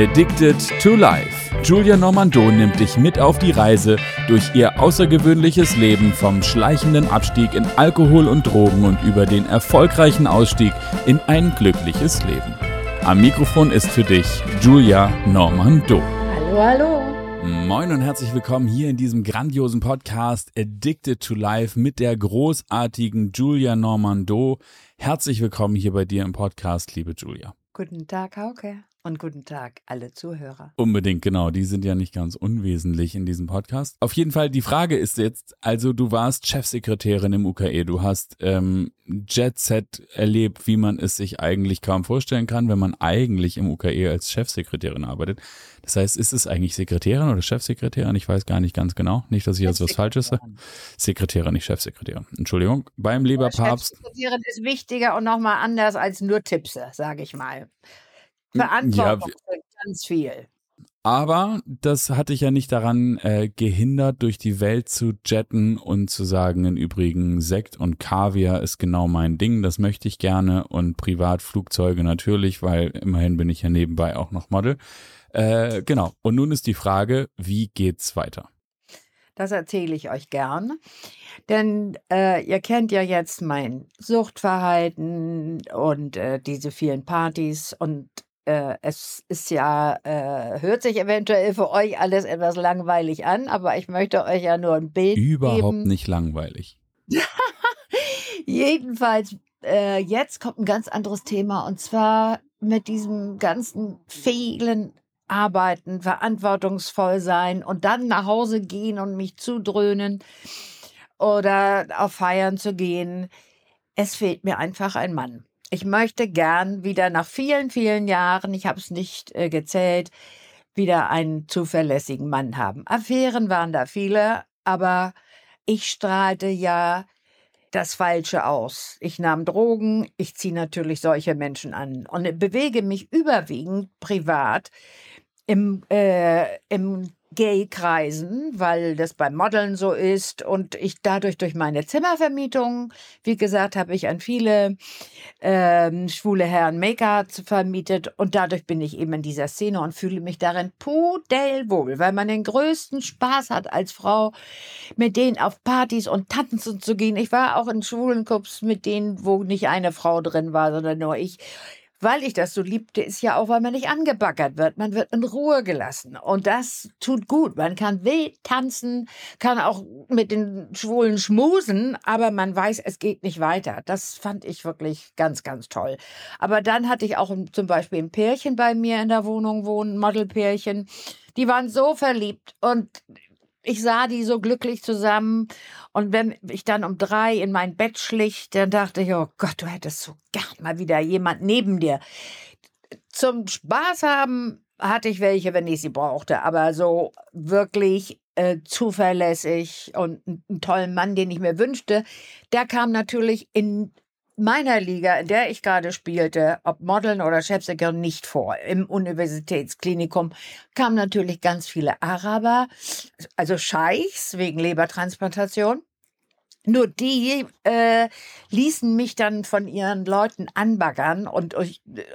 Addicted to Life. Julia Normando nimmt dich mit auf die Reise durch ihr außergewöhnliches Leben vom schleichenden Abstieg in Alkohol und Drogen und über den erfolgreichen Ausstieg in ein glückliches Leben. Am Mikrofon ist für dich Julia Normando. Hallo, hallo. Moin und herzlich willkommen hier in diesem grandiosen Podcast Addicted to Life mit der großartigen Julia Normando. Herzlich willkommen hier bei dir im Podcast, liebe Julia. Guten Tag, Hauke. Und guten Tag, alle Zuhörer. Unbedingt, genau. Die sind ja nicht ganz unwesentlich in diesem Podcast. Auf jeden Fall, die Frage ist jetzt, also du warst Chefsekretärin im UKE, du hast ähm, Jet Set erlebt, wie man es sich eigentlich kaum vorstellen kann, wenn man eigentlich im UKE als Chefsekretärin arbeitet. Das heißt, ist es eigentlich Sekretärin oder Chefsekretärin? Ich weiß gar nicht ganz genau. Nicht, dass ich jetzt was Falsches sage. Sekretärin, nicht Chefsekretärin. Entschuldigung. Beim Leberpapst. Chefsekretärin ist wichtiger und nochmal anders als nur Tippse, sage ich mal. Verantwortung ja, ganz viel. Aber das hatte ich ja nicht daran äh, gehindert, durch die Welt zu jetten und zu sagen, im Übrigen Sekt und Kaviar ist genau mein Ding, das möchte ich gerne und Privatflugzeuge natürlich, weil immerhin bin ich ja nebenbei auch noch Model. Äh, genau. Und nun ist die Frage, wie geht's weiter? Das erzähle ich euch gern. Denn äh, ihr kennt ja jetzt mein Suchtverhalten und äh, diese vielen Partys und äh, es ist ja, äh, hört sich eventuell für euch alles etwas langweilig an, aber ich möchte euch ja nur ein Bild Überhaupt geben. nicht langweilig. Jedenfalls, äh, jetzt kommt ein ganz anderes Thema und zwar mit diesem ganzen vielen Arbeiten, verantwortungsvoll sein und dann nach Hause gehen und mich zudröhnen oder auf Feiern zu gehen. Es fehlt mir einfach ein Mann ich möchte gern wieder nach vielen, vielen Jahren, ich habe es nicht äh, gezählt, wieder einen zuverlässigen Mann haben. Affären waren da viele, aber ich strahlte ja das Falsche aus. Ich nahm Drogen, ich ziehe natürlich solche Menschen an und bewege mich überwiegend privat im, äh, im Gay-Kreisen, weil das beim Modeln so ist und ich dadurch durch meine Zimmervermietung, wie gesagt, habe ich an viele ähm, schwule Herren Make-up vermietet und dadurch bin ich eben in dieser Szene und fühle mich darin pudelwohl, weil man den größten Spaß hat als Frau, mit denen auf Partys und Tanzen zu gehen. Ich war auch in schwulen Clubs mit denen, wo nicht eine Frau drin war, sondern nur ich weil ich das so liebte, ist ja auch, weil man nicht angebaggert wird. Man wird in Ruhe gelassen. Und das tut gut. Man kann wild tanzen, kann auch mit den Schwulen schmusen, aber man weiß, es geht nicht weiter. Das fand ich wirklich ganz, ganz toll. Aber dann hatte ich auch zum Beispiel ein Pärchen bei mir in der Wohnung wohnen, Modelpärchen. Die waren so verliebt und ich sah die so glücklich zusammen. Und wenn ich dann um drei in mein Bett schlich, dann dachte ich, oh Gott, du hättest so gern mal wieder jemand neben dir. Zum Spaß haben hatte ich welche, wenn ich sie brauchte, aber so wirklich äh, zuverlässig und einen tollen Mann, den ich mir wünschte, der kam natürlich in meiner Liga, in der ich gerade spielte, ob Modeln oder Chefsäcker, nicht vor. Im Universitätsklinikum kamen natürlich ganz viele Araber, also Scheichs wegen Lebertransplantation. Nur die äh, ließen mich dann von ihren Leuten anbaggern und,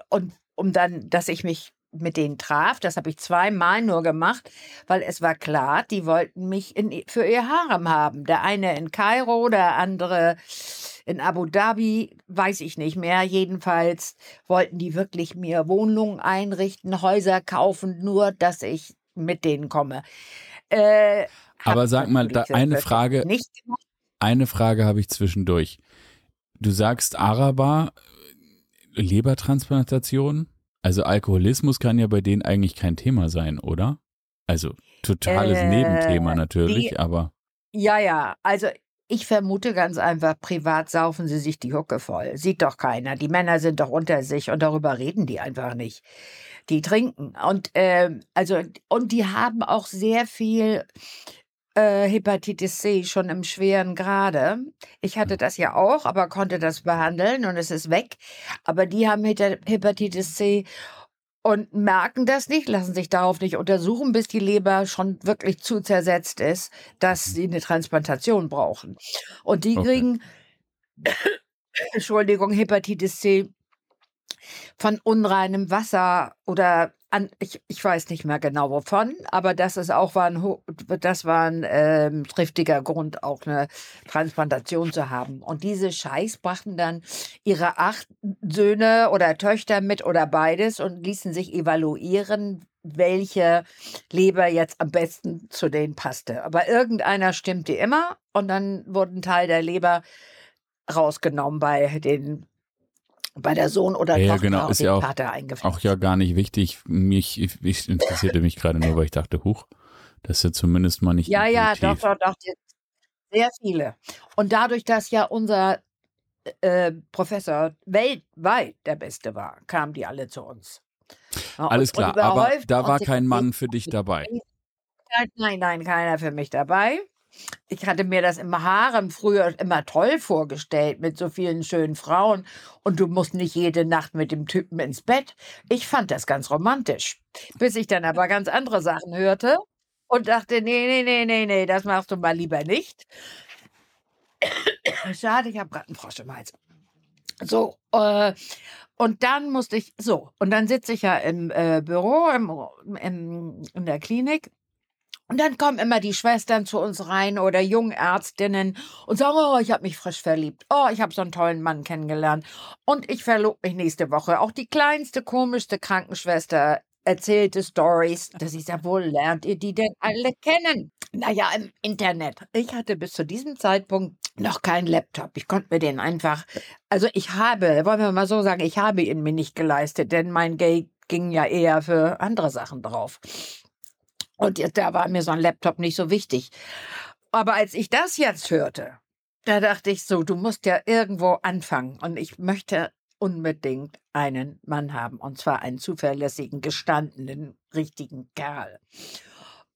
und um dann, dass ich mich mit denen traf. Das habe ich zweimal nur gemacht, weil es war klar, die wollten mich in, für ihr Harem haben. Der eine in Kairo, der andere in Abu Dhabi, weiß ich nicht mehr. Jedenfalls wollten die wirklich mir Wohnungen einrichten, Häuser kaufen, nur dass ich mit denen komme. Äh, Aber sag mal, da eine Frage. Eine Frage habe ich zwischendurch. Du sagst Araber, Lebertransplantation? Also Alkoholismus kann ja bei denen eigentlich kein Thema sein, oder? Also totales äh, Nebenthema natürlich, die, aber. Ja, ja, also ich vermute ganz einfach, privat saufen sie sich die Hucke voll. Sieht doch keiner. Die Männer sind doch unter sich und darüber reden die einfach nicht. Die trinken. Und äh, also, und die haben auch sehr viel äh, Hepatitis C schon im schweren Grade. Ich hatte das ja auch, aber konnte das behandeln und es ist weg. Aber die haben Hepatitis C und merken das nicht, lassen sich darauf nicht untersuchen, bis die Leber schon wirklich zu zersetzt ist, dass sie eine Transplantation brauchen. Und die okay. kriegen, Entschuldigung, Hepatitis C von unreinem Wasser oder an, ich, ich weiß nicht mehr genau wovon, aber das ist auch war ein, das war ein ähm, triftiger Grund, auch eine Transplantation zu haben. Und diese Scheiß brachten dann ihre acht Söhne oder Töchter mit oder beides und ließen sich evaluieren, welche Leber jetzt am besten zu denen passte. Aber irgendeiner stimmte immer und dann wurde ein Teil der Leber rausgenommen bei den bei der Sohn oder ja, Tochter genau, ist ja auch, Vater eingefasst. Auch ja gar nicht wichtig. Mich ich interessierte mich gerade nur, weil ich dachte, huch, das ist ja zumindest mal nicht. Ja, ja, doch, doch, doch. Sehr viele. Und dadurch, dass ja unser äh, Professor weltweit der Beste war, kamen die alle zu uns. Alles und, klar, und aber da war kein Mann für dich dabei. Nein, nein, keiner für mich dabei. Ich hatte mir das im Harem früher immer toll vorgestellt mit so vielen schönen Frauen und du musst nicht jede Nacht mit dem Typen ins Bett. Ich fand das ganz romantisch, bis ich dann aber ganz andere Sachen hörte und dachte, nee, nee, nee, nee, nee, das machst du mal lieber nicht. Schade, ich habe gerade einen Frosch im Hals. So, äh, und dann musste ich, so, und dann sitze ich ja im äh, Büro, im, im, in der Klinik und dann kommen immer die Schwestern zu uns rein oder Jungärztinnen und sagen, oh, ich habe mich frisch verliebt. Oh, ich habe so einen tollen Mann kennengelernt. Und ich verlobe mich nächste Woche. Auch die kleinste, komischste Krankenschwester erzählte Stories, dass ich sage, wo lernt ihr die denn alle kennen? Naja, im Internet. Ich hatte bis zu diesem Zeitpunkt noch keinen Laptop. Ich konnte mir den einfach, also ich habe, wollen wir mal so sagen, ich habe ihn mir nicht geleistet, denn mein Geld ging ja eher für andere Sachen drauf. Und da war mir so ein Laptop nicht so wichtig. Aber als ich das jetzt hörte, da dachte ich so, du musst ja irgendwo anfangen. Und ich möchte unbedingt einen Mann haben. Und zwar einen zuverlässigen, gestandenen, richtigen Kerl.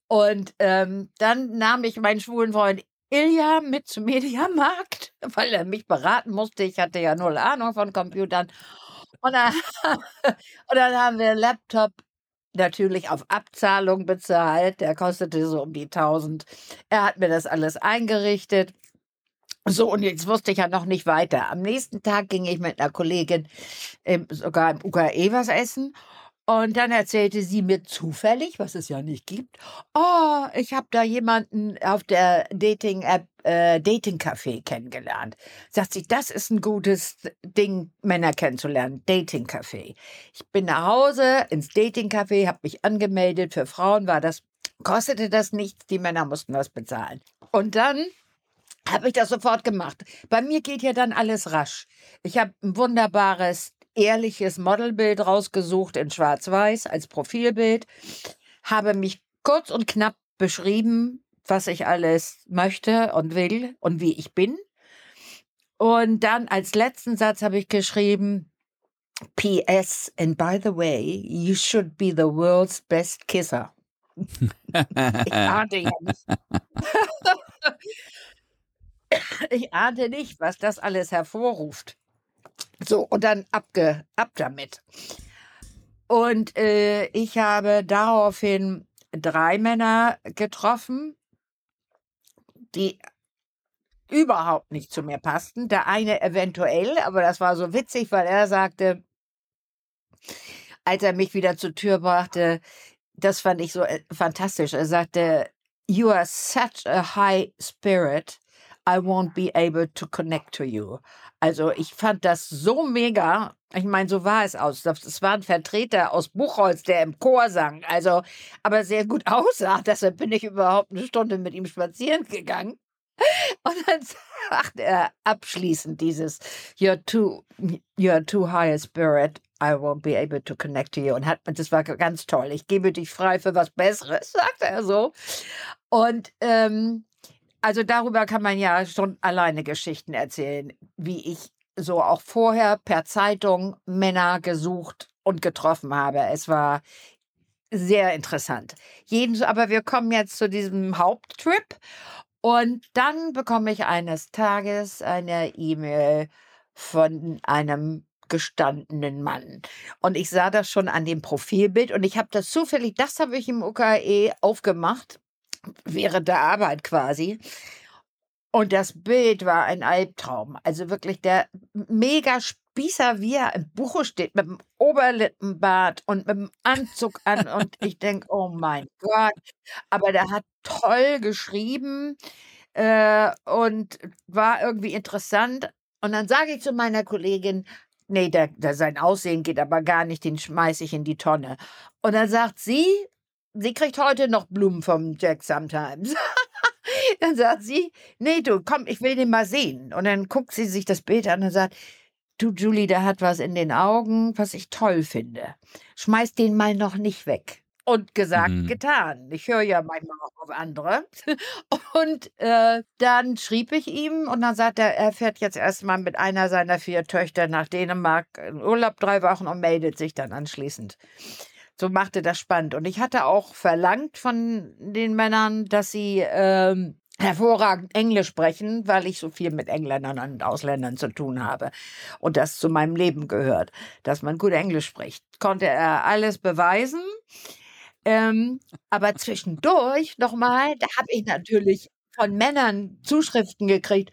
Und ähm, dann nahm ich meinen schwulen Freund Ilja mit zum Mediamarkt, weil er mich beraten musste. Ich hatte ja null Ahnung von Computern. Und dann, und dann haben wir Laptop natürlich auf Abzahlung bezahlt. Der kostete so um die 1000. Er hat mir das alles eingerichtet. So, und jetzt wusste ich ja noch nicht weiter. Am nächsten Tag ging ich mit einer Kollegin im, sogar im UKE was essen. Und dann erzählte sie mir zufällig, was es ja nicht gibt, oh, ich habe da jemanden auf der Dating-App äh, Dating-Café kennengelernt. Sagt sie, das ist ein gutes Ding, Männer kennenzulernen, Dating-Café. Ich bin nach Hause ins Dating-Café, habe mich angemeldet. Für Frauen war das, kostete das nichts, die Männer mussten was bezahlen. Und dann habe ich das sofort gemacht. Bei mir geht ja dann alles rasch. Ich habe ein wunderbares ehrliches Modelbild rausgesucht in Schwarz-Weiß als Profilbild, habe mich kurz und knapp beschrieben, was ich alles möchte und will und wie ich bin. Und dann als letzten Satz habe ich geschrieben, PS, and by the way, you should be the world's best kisser. ich ahnte ja nicht. ich ahnte nicht, was das alles hervorruft. So, und dann abge, ab damit. Und äh, ich habe daraufhin drei Männer getroffen, die überhaupt nicht zu mir passten. Der eine eventuell, aber das war so witzig, weil er sagte, als er mich wieder zur Tür brachte, das fand ich so äh, fantastisch. Er sagte, You are such a high spirit. I won't be able to connect to you. Also ich fand das so mega. Ich meine, so war es aus. Es war ein Vertreter aus Buchholz, der im Chor sang. Also, aber sehr gut aussah. Deshalb bin ich überhaupt eine Stunde mit ihm spazieren gegangen. Und dann sagt er abschließend dieses You're too, you're too high a spirit. I won't be able to connect to you. Und hat, das war ganz toll. Ich gebe dich frei für was Besseres, sagte er so. Und ähm, also darüber kann man ja schon alleine Geschichten erzählen, wie ich so auch vorher per Zeitung Männer gesucht und getroffen habe. Es war sehr interessant. Jeden, aber wir kommen jetzt zu diesem Haupttrip und dann bekomme ich eines Tages eine E-Mail von einem gestandenen Mann. Und ich sah das schon an dem Profilbild und ich habe das zufällig, das habe ich im UKE aufgemacht während der Arbeit quasi. Und das Bild war ein Albtraum. Also wirklich der mega Bisa wie er im Buche steht, mit dem Oberlippenbart und mit dem Anzug an. und ich denke, oh mein Gott. Aber der hat toll geschrieben äh, und war irgendwie interessant. Und dann sage ich zu meiner Kollegin, nee, der, der, sein Aussehen geht aber gar nicht, den schmeiße ich in die Tonne. Und dann sagt sie, sie kriegt heute noch Blumen vom Jack Sometimes. dann sagt sie, nee, du, komm, ich will den mal sehen. Und dann guckt sie sich das Bild an und sagt, du, Julie, der hat was in den Augen, was ich toll finde. Schmeiß den mal noch nicht weg. Und gesagt, mhm. getan. Ich höre ja manchmal auch auf andere. Und äh, dann schrieb ich ihm und dann sagt er, er fährt jetzt erstmal mit einer seiner vier Töchter nach Dänemark in Urlaub drei Wochen und meldet sich dann anschließend. So machte das spannend. Und ich hatte auch verlangt von den Männern, dass sie ähm, hervorragend Englisch sprechen, weil ich so viel mit Engländern und Ausländern zu tun habe und das zu meinem Leben gehört, dass man gut Englisch spricht. Konnte er alles beweisen. Ähm, aber zwischendurch nochmal, da habe ich natürlich von Männern Zuschriften gekriegt.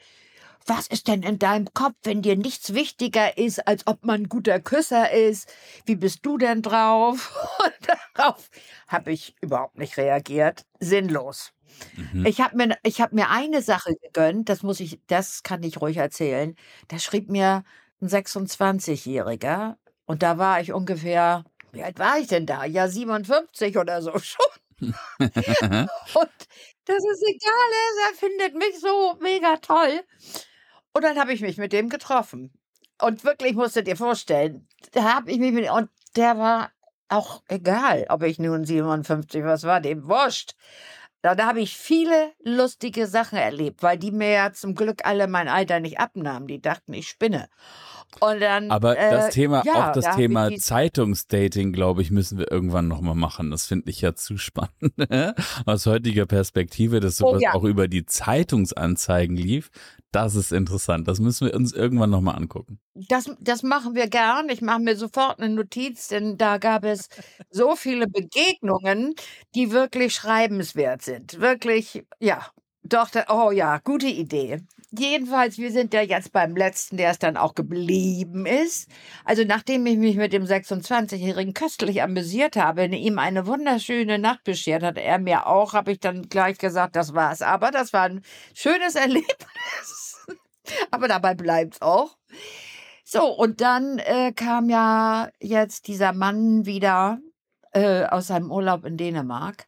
Was ist denn in deinem Kopf, wenn dir nichts wichtiger ist, als ob man ein guter Küsser ist? Wie bist du denn drauf? Und darauf habe ich überhaupt nicht reagiert. Sinnlos. Mhm. Ich habe mir, hab mir eine Sache gegönnt, das muss ich, das kann ich ruhig erzählen. Da schrieb mir ein 26-Jähriger und da war ich ungefähr wie alt war ich denn da? Ja, 57 oder so schon. und das ist egal, er findet mich so mega toll. Und dann habe ich mich mit dem getroffen. Und wirklich musstet ihr vorstellen, da habe ich mich mit und der war auch egal, ob ich nun 57 was war, dem wurscht. Da, da habe ich viele lustige Sachen erlebt, weil die mir ja zum Glück alle mein Alter nicht abnahmen. Die dachten, ich spinne. Und dann, Aber äh, das Thema, ja, auch das da Thema Zeitungsdating, glaube ich, müssen wir irgendwann nochmal machen. Das finde ich ja zu spannend. Aus heutiger Perspektive, dass sowas oh, ja. auch über die Zeitungsanzeigen lief. Das ist interessant. Das müssen wir uns irgendwann nochmal angucken. Das, das machen wir gern. Ich mache mir sofort eine Notiz, denn da gab es so viele Begegnungen, die wirklich schreibenswert sind. Wirklich, ja. Doch, oh ja, gute Idee jedenfalls, wir sind ja jetzt beim letzten, der es dann auch geblieben ist. Also nachdem ich mich mit dem 26-Jährigen köstlich amüsiert habe, ihm eine wunderschöne Nacht beschert hat, er mir auch, habe ich dann gleich gesagt, das war's. Aber das war ein schönes Erlebnis. Aber dabei bleibt's auch. So, und dann äh, kam ja jetzt dieser Mann wieder äh, aus seinem Urlaub in Dänemark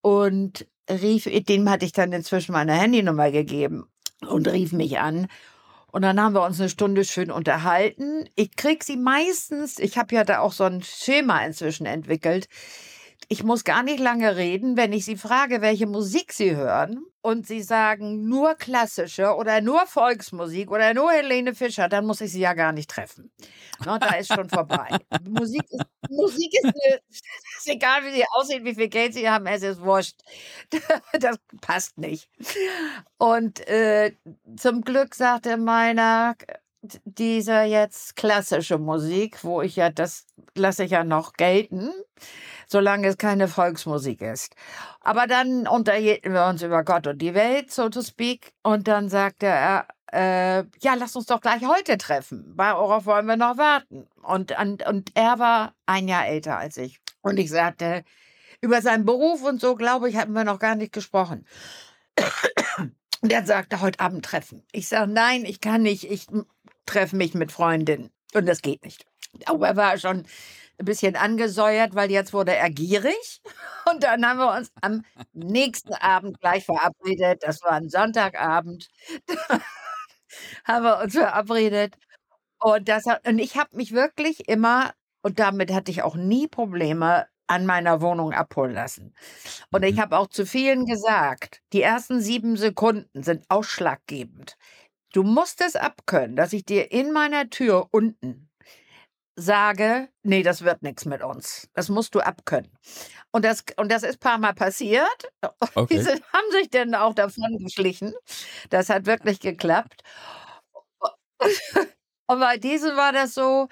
und rief, dem hatte ich dann inzwischen meine Handynummer gegeben und rief mich an. Und dann haben wir uns eine Stunde schön unterhalten. Ich krieg sie meistens, ich habe ja da auch so ein Schema inzwischen entwickelt. Ich muss gar nicht lange reden, wenn ich sie frage, welche Musik sie hören und sie sagen nur klassische oder nur Volksmusik oder nur Helene Fischer, dann muss ich sie ja gar nicht treffen. No, da ist schon vorbei. Musik ist, Musik ist, eine, ist egal, wie sie aussehen, wie viel Geld sie haben, es ist wurscht. Das passt nicht. Und äh, zum Glück sagte meiner, dieser jetzt klassische Musik, wo ich ja das lasse ich ja noch gelten, solange es keine Volksmusik ist. Aber dann unterhielten wir uns über Gott und die Welt, so to speak, und dann sagte er, äh, ja, lass uns doch gleich heute treffen. Worauf wollen wir noch warten? Und, und, und er war ein Jahr älter als ich. Und ich sagte, über seinen Beruf und so, glaube ich, hatten wir noch gar nicht gesprochen. Und er sagte, heute Abend treffen. Ich sage, nein, ich kann nicht. Ich treffe mich mit Freundinnen. Und das geht nicht. Aber er war schon ein bisschen angesäuert, weil jetzt wurde er gierig. Und dann haben wir uns am nächsten Abend gleich verabredet. Das war ein Sonntagabend. haben wir uns verabredet. Und, das, und ich habe mich wirklich immer, und damit hatte ich auch nie Probleme, an meiner Wohnung abholen lassen. Und ich mhm. habe auch zu vielen gesagt, die ersten sieben Sekunden sind ausschlaggebend. Du musst es abkönnen, dass ich dir in meiner Tür unten sage, nee, das wird nichts mit uns. Das musst du abkönnen. Und das, und das ist ein paar Mal passiert. Okay. Die sind, haben sich dann auch davon geschlichen. Das hat wirklich geklappt. Und bei diesem war das so,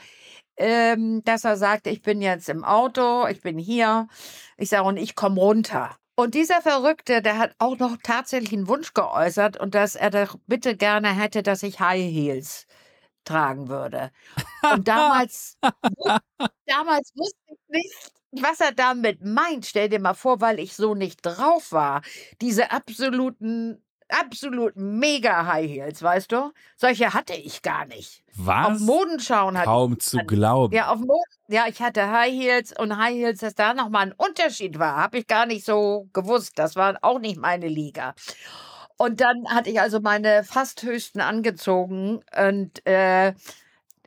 ähm, dass er sagte, ich bin jetzt im Auto, ich bin hier. Ich sage, und ich komme runter. Und dieser Verrückte, der hat auch noch tatsächlich einen Wunsch geäußert und dass er doch bitte gerne hätte, dass ich High Heels tragen würde. Und damals, damals wusste ich nicht, was er damit meint. Stell dir mal vor, weil ich so nicht drauf war. Diese absoluten absolut mega High Heels, weißt du? Solche hatte ich gar nicht. Was? Auf Modenschauen hatte Kaum ich zu glauben. Ja, auf Moden, ja, ich hatte High Heels und High Heels, dass da nochmal ein Unterschied war, habe ich gar nicht so gewusst. Das war auch nicht meine Liga. Und dann hatte ich also meine fast höchsten angezogen und äh,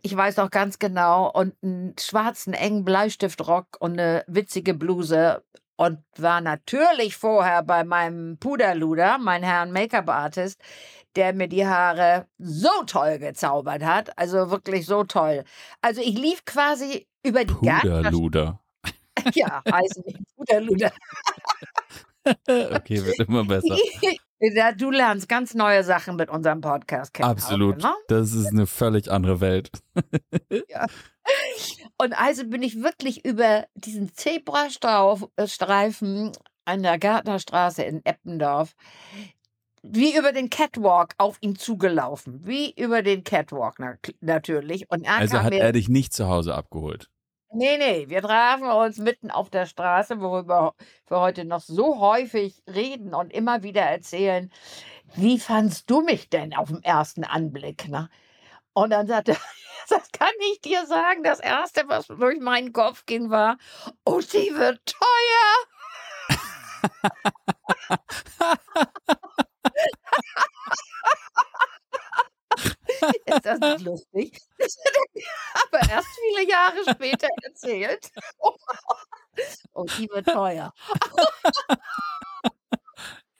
ich weiß noch ganz genau und einen schwarzen engen Bleistiftrock und eine witzige Bluse und war natürlich vorher bei meinem Puderluder, mein Herrn Make-up-Artist, der mir die Haare so toll gezaubert hat. Also wirklich so toll. Also ich lief quasi über die. Puderluder. Ja, heißen die Puderluder. okay, wird immer besser. Ja, du lernst ganz neue Sachen mit unserem Podcast kennen. Absolut. Auch, ne? Das ist eine völlig andere Welt. Und also bin ich wirklich über diesen Zebrastreifen an der Gärtnerstraße in Eppendorf wie über den Catwalk auf ihn zugelaufen. Wie über den Catwalk na natürlich. Und er Also hat er dich nicht zu Hause abgeholt. Nee, nee, wir trafen uns mitten auf der Straße, worüber wir heute noch so häufig reden und immer wieder erzählen. Wie fandst du mich denn auf den ersten Anblick? Ne? Und dann sagte er, das kann ich dir sagen. Das Erste, was durch meinen Kopf ging, war, oh, die wird teuer. Ist das nicht lustig? Mir erst viele Jahre später erzählt. Oh, die wird teuer.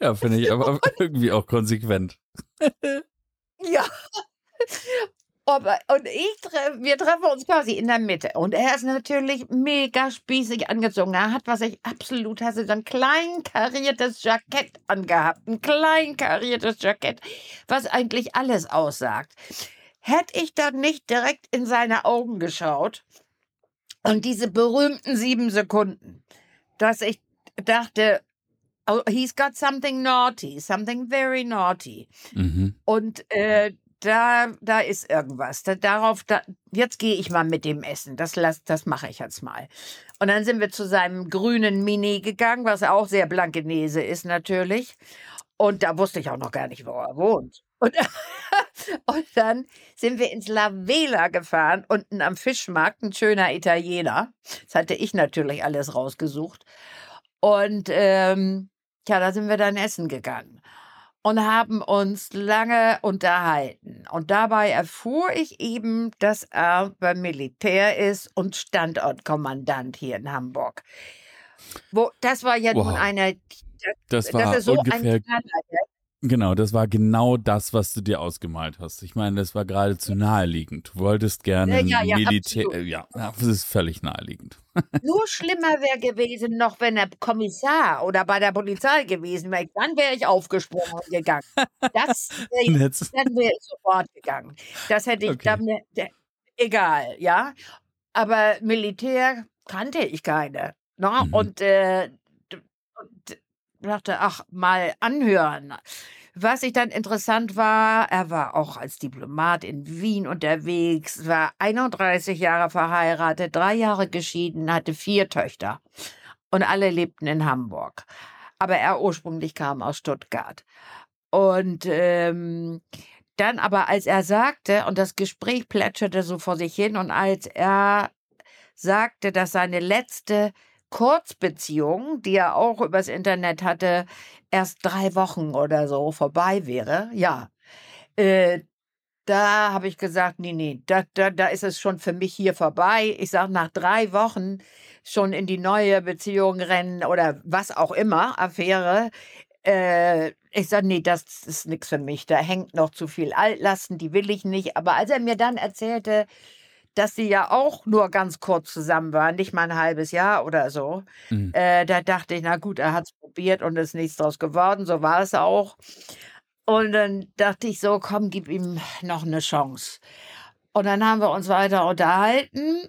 Ja, finde ich aber irgendwie auch konsequent. Ja. Aber, und ich tre wir treffen uns quasi in der Mitte. Und er ist natürlich mega spießig angezogen. Er hat, was ich absolut hasse, so ein klein kariertes Jackett angehabt. Ein klein kariertes Jackett, was eigentlich alles aussagt. Hätte ich dann nicht direkt in seine Augen geschaut und diese berühmten sieben Sekunden, dass ich dachte, oh, he's got something naughty, something very naughty. Mhm. Und äh, da, da ist irgendwas. Da, darauf, da, jetzt gehe ich mal mit dem Essen. Das, lass, das mache ich jetzt mal. Und dann sind wir zu seinem grünen Mini gegangen, was auch sehr Blankenese ist natürlich. Und da wusste ich auch noch gar nicht, wo er wohnt. Und, und dann sind wir ins La Vela gefahren, unten am Fischmarkt, ein schöner Italiener. Das hatte ich natürlich alles rausgesucht. Und ähm, ja, da sind wir dann essen gegangen und haben uns lange unterhalten. Und dabei erfuhr ich eben, dass er beim Militär ist und Standortkommandant hier in Hamburg. Wo, das war ja nun Wow. eine, Das das war ist so ungefähr, ein Knaller. Genau, das war genau das, was du dir ausgemalt hast. Ich meine, das war geradezu naheliegend. Du wolltest gerne Ja, ja, ja, Militär, äh, ja, ja, das ist völlig naheliegend. Nur schlimmer wäre gewesen, noch wenn er Kommissar oder bei der Polizei gewesen wäre. Dann wäre ich aufgesprungen und gegangen. Das wär, dann wäre ich sofort gegangen. Das hätte ich Okay. dann, egal, ja. Aber Militär kannte ich keine. Ne? Mhm. Und, äh, und dachte, ach, mal anhören. Was ich dann interessant war, er war auch als Diplomat in Wien unterwegs, war 31 Jahre verheiratet, drei Jahre geschieden, hatte vier Töchter und alle lebten in Hamburg. Aber er ursprünglich kam aus Stuttgart. Und ähm, dann aber, als er sagte, und das Gespräch plätscherte so vor sich hin, und als er sagte, dass seine letzte Kurzbeziehung, die er auch übers Internet hatte, erst drei Wochen oder so vorbei wäre, ja, äh, da habe ich gesagt, nee, nee, da, da, da ist es schon für mich hier vorbei. Ich sage, nach drei Wochen schon in die neue Beziehung rennen oder was auch immer, Affäre. Äh, ich sage, nee, das ist nichts für mich. Da hängt noch zu viel Altlasten, die will ich nicht. Aber als er mir dann erzählte, dass sie ja auch nur ganz kurz zusammen waren, nicht mal ein halbes Jahr oder so, Mhm. äh, da dachte ich, na gut, er hat es probiert und ist nichts draus geworden. So war es auch. Und dann dachte ich so, komm, gib ihm noch eine Chance. Und dann haben wir uns weiter unterhalten.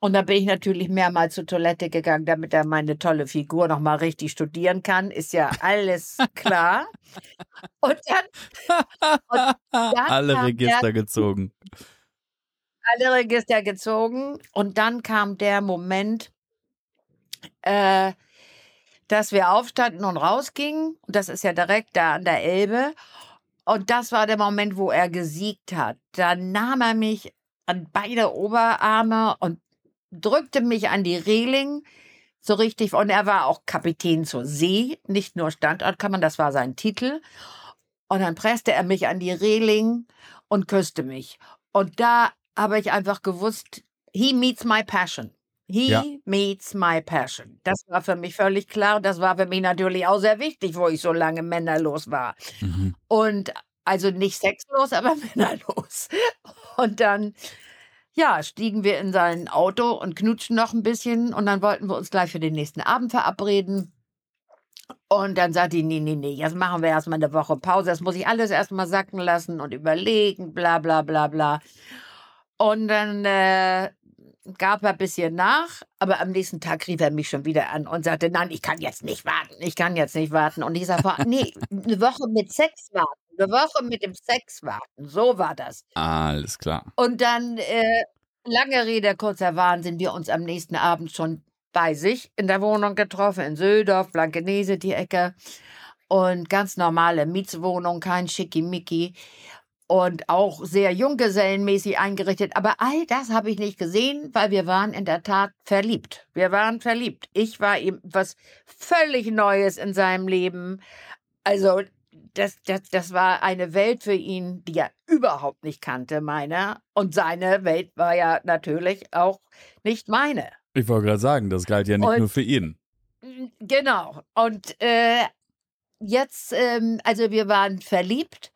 Und dann bin ich natürlich mehrmals zur Toilette gegangen, damit er meine tolle Figur noch mal richtig studieren kann. Ist ja alles klar. Und dann, dann Alle Register der- gezogen. Alle Register gezogen und dann kam der Moment, äh, dass wir aufstanden und rausgingen. Und das ist ja direkt da an der Elbe. Und das war der Moment, wo er gesiegt hat. Dann nahm er mich an beide Oberarme und drückte mich an die Reling so richtig. Und er war auch Kapitän zur See, nicht nur Standortkammern, das war sein Titel. Und dann presste er mich an die Reling und küsste mich. Und da habe ich einfach gewusst, he meets my passion. He ja. meets my passion. Das war für mich völlig klar. Das war für mich natürlich auch sehr wichtig, wo ich so lange männerlos war. Mhm. Und also nicht sexlos, aber männerlos. Und dann, ja, stiegen wir in sein Auto und knutschten noch ein bisschen. Und dann wollten wir uns gleich für den nächsten Abend verabreden. Und dann sagte die, nee, nee, nee, jetzt machen wir erstmal eine Woche Pause. Das muss ich alles erstmal sacken lassen und überlegen, bla, bla, bla, bla. Und dann äh, gab er ein bisschen nach, aber am nächsten Tag rief er mich schon wieder an und sagte, nein, ich kann jetzt nicht warten, ich kann jetzt nicht warten. Und ich sagte, nee, eine Woche mit Sex warten, eine Woche mit dem Sex warten, so war das. Alles klar. Und dann, äh, lange Rede, kurzer Wahnsinn, wir uns am nächsten Abend schon bei sich in der Wohnung getroffen, in Söldorf, Blankenese, die Ecke. Und ganz normale Mietswohnung, kein Schickimicki und auch sehr junggesellenmäßig eingerichtet. Aber all das habe ich nicht gesehen, weil wir waren in der Tat verliebt. Wir waren verliebt. Ich war ihm was völlig Neues in seinem Leben. Also das, das, das war eine Welt für ihn, die er überhaupt nicht kannte, meine. Und seine Welt war ja natürlich auch nicht meine. Ich wollte gerade sagen, das galt ja nicht und, nur für ihn. Genau. Und äh, jetzt, ähm, also wir waren verliebt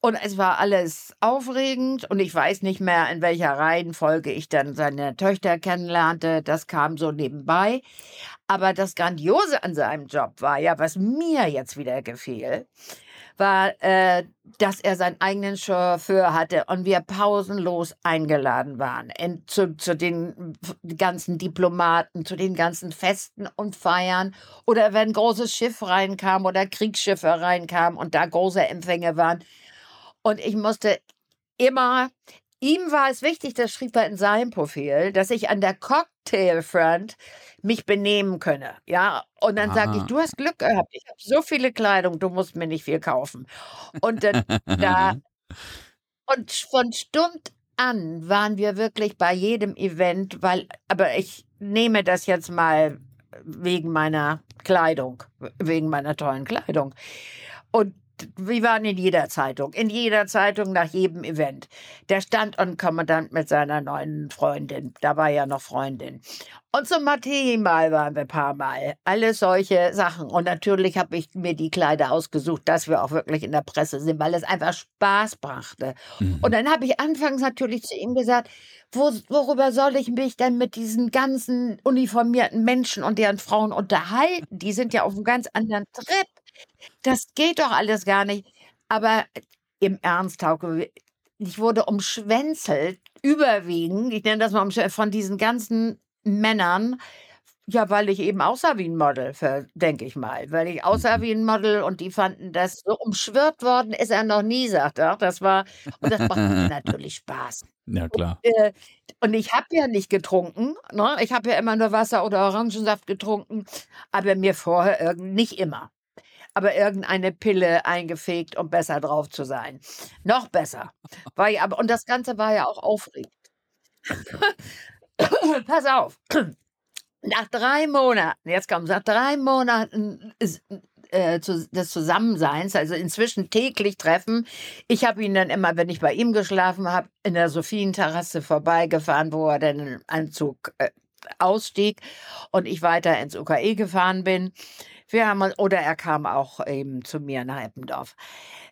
und es war alles aufregend und ich weiß nicht mehr, in welcher Reihenfolge ich dann seine Töchter kennenlernte. Das kam so nebenbei. Aber das Grandiose an seinem Job war ja, was mir jetzt wieder gefiel, war, äh, dass er seinen eigenen Chauffeur hatte und wir pausenlos eingeladen waren in, zu, zu den ganzen Diplomaten, zu den ganzen Festen und Feiern oder wenn ein großes Schiff reinkam oder Kriegsschiffe reinkamen und da große Empfänge waren und ich musste immer, ihm war es wichtig, das schrieb er in seinem Profil, dass ich an der Cocktailfront mich benehmen könne. Ja, und dann sage ich, du hast Glück gehabt. Ich habe so viele Kleidung, du musst mir nicht viel kaufen. Und dann da und von Stund an waren wir wirklich bei jedem Event, weil, aber ich nehme das jetzt mal wegen meiner Kleidung, wegen meiner tollen Kleidung. Und wir waren in jeder Zeitung, in jeder Zeitung nach jedem Event. Der Standortkommandant mit seiner neuen Freundin, da war ja noch Freundin. Und zum mal waren wir ein paar Mal. Alles solche Sachen. Und natürlich habe ich mir die Kleider ausgesucht, dass wir auch wirklich in der Presse sind, weil es einfach Spaß brachte. Mhm. Und dann habe ich anfangs natürlich zu ihm gesagt, wo, worüber soll ich mich denn mit diesen ganzen uniformierten Menschen und deren Frauen unterhalten? Die sind ja auf einem ganz anderen Trip. Das geht doch alles gar nicht. Aber im Ernst, Hauke, ich wurde umschwänzelt, überwiegend, ich nenne das mal von diesen ganzen Männern, ja, weil ich eben aussah wie ein Model, denke ich mal. Weil ich aussah wie ein Model und die fanden das so umschwirrt worden, ist er noch nie, sagt er. Das war, und das macht mir natürlich Spaß. Ja, klar. Und, äh, und ich habe ja nicht getrunken. Ne? Ich habe ja immer nur Wasser oder Orangensaft getrunken, aber mir vorher nicht immer aber irgendeine Pille eingefegt, um besser drauf zu sein. Noch besser. War ja, aber, und das Ganze war ja auch aufregend. Pass auf. Nach drei Monaten, jetzt kommt nach drei Monaten äh, des Zusammenseins, also inzwischen täglich treffen. Ich habe ihn dann immer, wenn ich bei ihm geschlafen habe, in der Sophienterrasse vorbeigefahren, wo er dann im Anzug äh, ausstieg und ich weiter ins UKE gefahren bin. Wir haben, oder er kam auch eben zu mir nach Eppendorf.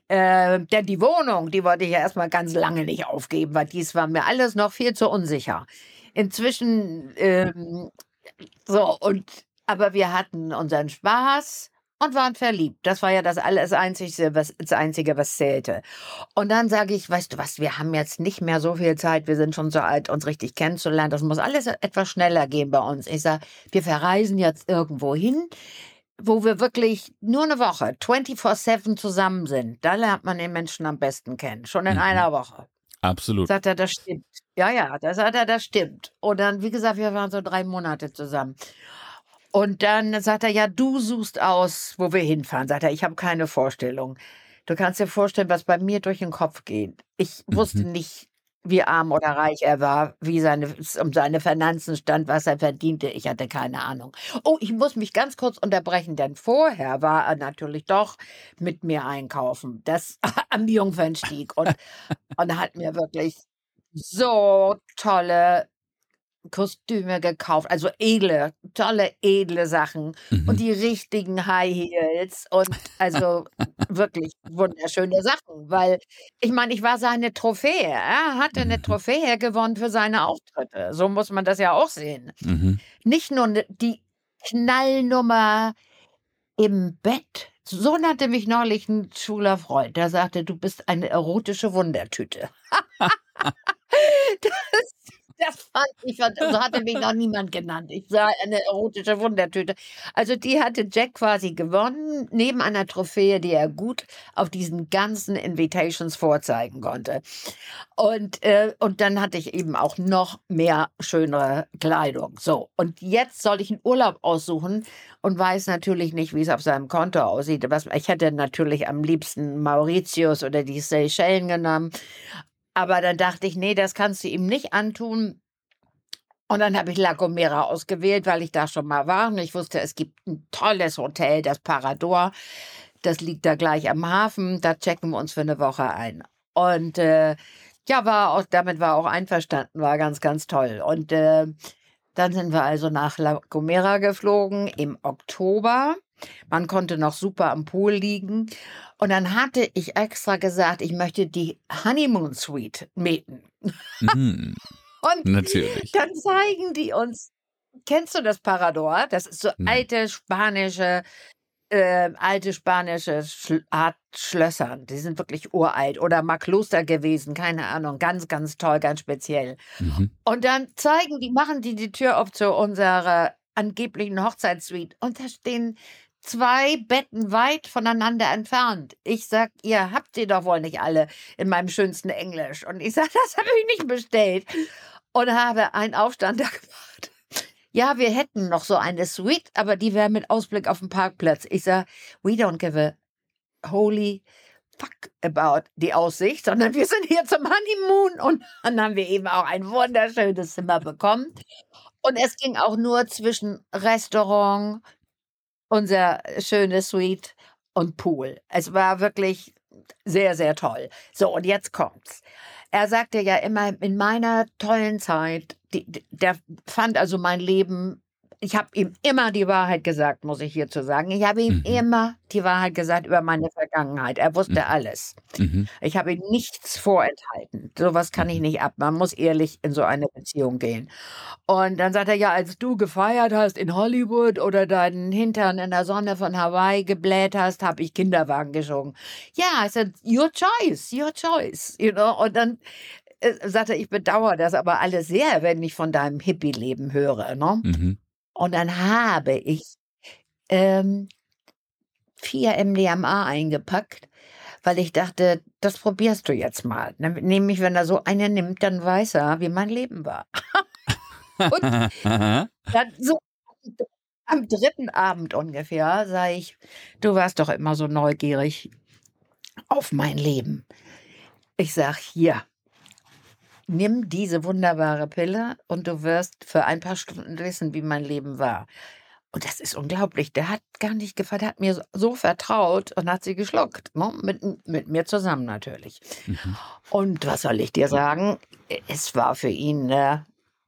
Äh, denn die Wohnung, die wollte ich ja erstmal ganz lange nicht aufgeben, weil dies war mir alles noch viel zu unsicher. Inzwischen, ähm, so, und, aber wir hatten unseren Spaß und waren verliebt. Das war ja das alles Einzige, was, das Einzige, was zählte. Und dann sage ich, weißt du was, wir haben jetzt nicht mehr so viel Zeit, wir sind schon so alt, uns richtig kennenzulernen. Das muss alles etwas schneller gehen bei uns. Ich sage, wir verreisen jetzt irgendwo hin wo wir wirklich nur eine Woche 24-7 zusammen sind, da lernt man den Menschen am besten kennen. Schon in mhm. einer Woche. Absolut. Sagt er, das stimmt. Ja, ja, da sagt er, das stimmt. Und dann, wie gesagt, wir waren so drei Monate zusammen. Und dann sagt er, ja, du suchst aus, wo wir hinfahren. Sagt er, ich habe keine Vorstellung. Du kannst dir vorstellen, was bei mir durch den Kopf geht. Ich wusste Mhm. nicht, wie arm oder reich er war, wie seine, es um seine Finanzen stand, was er verdiente. Ich hatte keine Ahnung. Oh, ich muss mich ganz kurz unterbrechen, denn vorher war er natürlich doch mit mir einkaufen. Das am Jungfernstieg und, und hat mir wirklich so tolle Kostüme gekauft, also edle, tolle, edle Sachen und Mhm. die richtigen High Heels und also wirklich wunderschöne Sachen, weil ich meine, ich war seine Trophäe. Er hatte eine Mhm. Trophäe gewonnen für seine Auftritte. So muss man das ja auch sehen. Mhm. Nicht nur die Knallnummer im Bett. So nannte mich neulich ein schwuler Freund. Der sagte, du bist eine erotische Wundertüte. das, das fand ich, fand- so hatte mich noch niemand genannt. Ich sah eine erotische Wundertüte. Also die hatte Jack quasi gewonnen, neben einer Trophäe, die er gut auf diesen ganzen Invitations vorzeigen konnte. Und, äh, und dann hatte ich eben auch noch mehr schönere Kleidung. So, und jetzt soll ich einen Urlaub aussuchen und weiß natürlich nicht, wie es auf seinem Konto aussieht. Was, ich hätte natürlich am liebsten Mauritius oder die Seychellen genommen. Aber dann dachte ich, nee, das kannst du ihm nicht antun. Und dann habe ich La Gomera ausgewählt, weil ich da schon mal war. Und ich wusste, es gibt ein tolles Hotel, das Parador. Das liegt da gleich am Hafen. Da checken wir uns für eine Woche ein. Und äh, ja, war auch, damit war auch einverstanden, war ganz, ganz toll. Und äh, dann sind wir also nach La Gomera geflogen im Oktober. Man konnte noch super am Pool liegen. Und dann hatte ich extra gesagt, ich möchte die Honeymoon Suite mieten. Mhm. Und Natürlich. dann zeigen die uns, kennst du das Parador? Das ist so Nein. alte spanische, äh, alte spanische Schl Art Schlösser. Die sind wirklich uralt oder mal Kloster gewesen, keine Ahnung. Ganz, ganz toll, ganz speziell. Mhm. Und dann zeigen die, machen die die Tür auf zu unserer angeblichen Hochzeitssuite und da stehen zwei Betten weit voneinander entfernt. Ich sag, ihr habt sie doch wohl nicht alle in meinem schönsten Englisch. Und ich sag, das habe ich nicht bestellt. Und habe einen Aufstand da gemacht. Ja, wir hätten noch so eine Suite, aber die wäre mit Ausblick auf den Parkplatz. Ich sag, we don't give a holy fuck about die Aussicht, sondern wir sind hier zum Honeymoon und dann haben wir eben auch ein wunderschönes Zimmer bekommen. Und es ging auch nur zwischen Restaurant, unser schönes Suite und Pool. Es war wirklich sehr, sehr toll. So, und jetzt kommt's. Er sagte ja immer, in meiner tollen Zeit, die, der fand also mein Leben, ich habe ihm immer die Wahrheit gesagt, muss ich hierzu sagen. Ich habe ihm Mhm. immer die Wahrheit gesagt über meine Vergangenheit. Er wusste Mhm. alles. Mhm. Ich habe ihm nichts vorenthalten. Sowas kann ich Mhm. nicht ab. Man muss ehrlich in so eine Beziehung gehen. Und dann sagt er, ja, als du gefeiert hast in Hollywood oder deinen Hintern in der Sonne von Hawaii gebläht hast, habe ich Kinderwagen geschoben. Ja, I said, your choice, your choice, you know. Und dann äh, sagte er, ich bedauere das aber alles sehr, wenn ich von deinem Hippie-Leben höre, ne? Mhm. Und dann habe ich ähm, vier MDMA eingepackt, weil ich dachte, das probierst du jetzt mal. Nämlich, wenn er so eine nimmt, dann weiß er, wie mein Leben war. Und dann so am dritten Abend ungefähr sage ich, du warst doch immer so neugierig auf mein Leben. Ich sag, hier, nimm diese wunderbare Pille und du wirst für ein paar Stunden wissen, wie mein Leben war. Und das ist unglaublich. Der hat gar nicht gefallen, der hat mir so- vertraut und hat sie geschluckt. Mit, mit mir zusammen natürlich. Mhm. Und was soll ich dir sagen? Es war für ihn äh,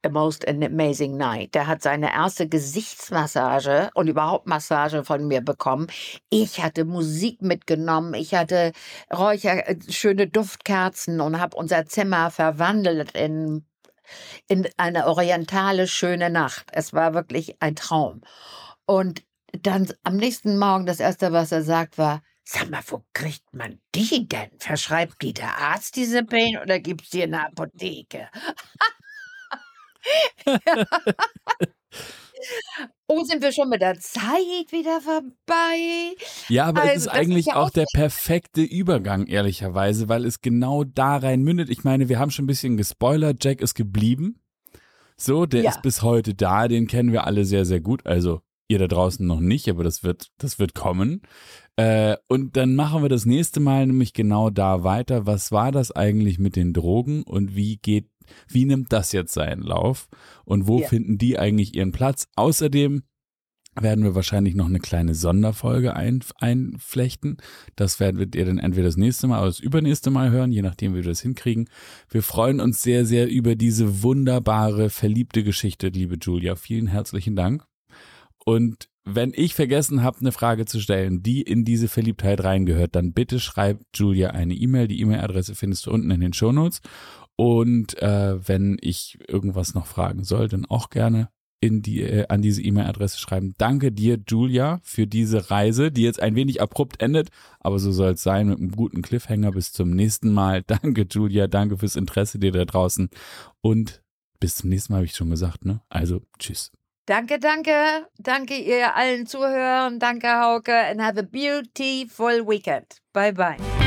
a most amazing night. Der hat seine erste Gesichtsmassage und überhaupt Massage von mir bekommen. Ich hatte Musik mitgenommen. Ich hatte Räucher, äh, schöne Duftkerzen und habe unser Zimmer verwandelt in in eine orientale schöne Nacht. Es war wirklich ein Traum. Und dann am nächsten Morgen, das erste, was er sagt, war, sag mal, wo kriegt man die denn? Verschreibt die der Arzt diese Pillen oder gibt's die in der Apotheke? Oh, sind wir schon mit der Zeit wieder vorbei? Ja, aber Also, es ist das ist eigentlich ja auch auch der perfekte Übergang, ehrlicherweise, weil es genau da rein mündet. Ich meine, wir haben schon ein bisschen gespoilert. Jack ist geblieben. So, der Ja. ist bis heute da. Den kennen wir alle sehr, sehr gut. Also ihr da draußen noch nicht, aber das wird, das wird kommen. Äh, und dann machen wir das nächste Mal nämlich genau da weiter. Was war das eigentlich mit den Drogen und wie geht, wie nimmt das jetzt seinen Lauf und wo Ja. finden die eigentlich ihren Platz? Außerdem werden wir wahrscheinlich noch eine kleine Sonderfolge ein, einflechten. Das werdet ihr dann entweder das nächste Mal oder das übernächste Mal hören, je nachdem, wie wir das hinkriegen. Wir freuen uns sehr, sehr über diese wunderbare, verliebte Geschichte, liebe Julia. Vielen herzlichen Dank. Und wenn ich vergessen habe, eine Frage zu stellen, die in diese Verliebtheit reingehört, dann bitte schreib Julia eine E-Mail. Die E-Mail-Adresse findest du unten in den Shownotes. Und äh, wenn ich irgendwas noch fragen soll, dann auch gerne in die, äh, an diese E-Mail-Adresse schreiben. Danke dir, Julia, für diese Reise, die jetzt ein wenig abrupt endet, aber so soll es sein mit einem guten Cliffhanger. Bis zum nächsten Mal. Danke, Julia. Danke fürs Interesse dir da draußen. Und bis zum nächsten Mal, habe ich schon gesagt, ne? Also, tschüss. Danke, danke. Danke ihr allen Zuhörern. Danke, Hauke. And have a beautiful weekend. Bye, bye.